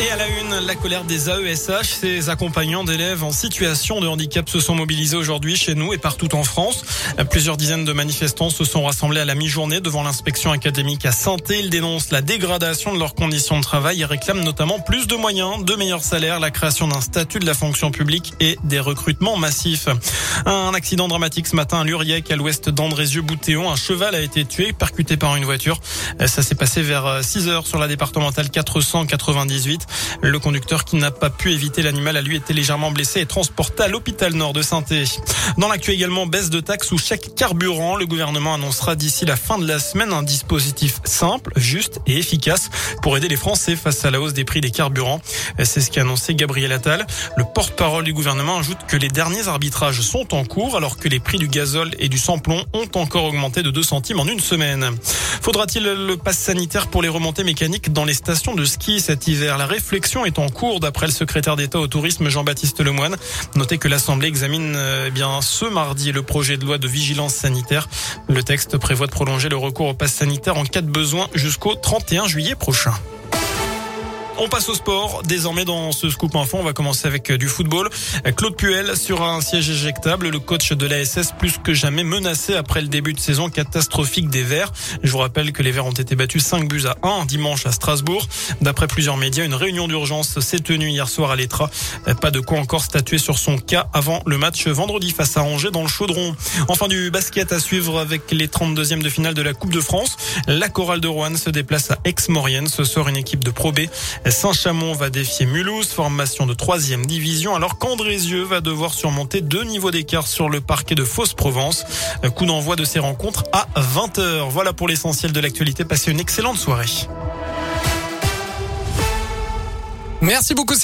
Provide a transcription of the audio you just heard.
Et à la une, la colère des AESH, ces accompagnants d'élèves en situation de handicap se sont mobilisés aujourd'hui chez nous et partout en France. Plusieurs dizaines de manifestants se sont rassemblés à la mi-journée devant l'inspection académique à Santé. Ils dénoncent la dégradation de leurs conditions de travail et réclament notamment plus de moyens, de meilleurs salaires, la création d'un statut de la fonction publique et des recrutements massifs. Un accident dramatique ce matin à Luriec, à l'ouest d'Andrézieux-Boutéon. Un cheval a été tué, percuté par une voiture. Ça s'est passé vers 6 heures sur la départementale 498. Le conducteur qui n'a pas pu éviter l'animal a lui été légèrement blessé et transporté à l'hôpital nord de saint Dans l'actu également, baisse de taxes ou chèque carburant. Le gouvernement annoncera d'ici la fin de la semaine un dispositif simple, juste et efficace pour aider les Français face à la hausse des prix des carburants. C'est ce qu'a annoncé Gabriel Attal. Le porte-parole du gouvernement ajoute que les derniers arbitrages sont en cours alors que les prix du gazole et du samplon ont encore augmenté de 2 centimes en une semaine. Faudra-t-il le pass sanitaire pour les remontées mécaniques dans les stations de ski cet hiver? La réflexion est en cours d'après le secrétaire d'État au tourisme Jean-Baptiste Lemoine. Notez que l'Assemblée examine eh bien ce mardi le projet de loi de vigilance sanitaire. Le texte prévoit de prolonger le recours au pass sanitaire en cas de besoin jusqu'au 31 juillet prochain. On passe au sport. Désormais, dans ce scoop info, on va commencer avec euh, du football. Claude Puel sur un siège éjectable. Le coach de l'ASS plus que jamais menacé après le début de saison catastrophique des Verts. Je vous rappelle que les Verts ont été battus 5 buts à 1 dimanche à Strasbourg. D'après plusieurs médias, une réunion d'urgence s'est tenue hier soir à l'Etra. Pas de quoi encore statuer sur son cas avant le match vendredi face à Angers dans le Chaudron. Enfin, du basket à suivre avec les 32e de finale de la Coupe de France. La chorale de Rouen se déplace à Aix-Maurienne. Ce soir, une équipe de Pro B. Saint-Chamond va défier Mulhouse, formation de troisième division, alors qu'Andrézieux va devoir surmonter deux niveaux d'écart sur le parquet de Fausse-Provence. Coup d'envoi de ces rencontres à 20h. Voilà pour l'essentiel de l'actualité. Passez une excellente soirée. Merci beaucoup.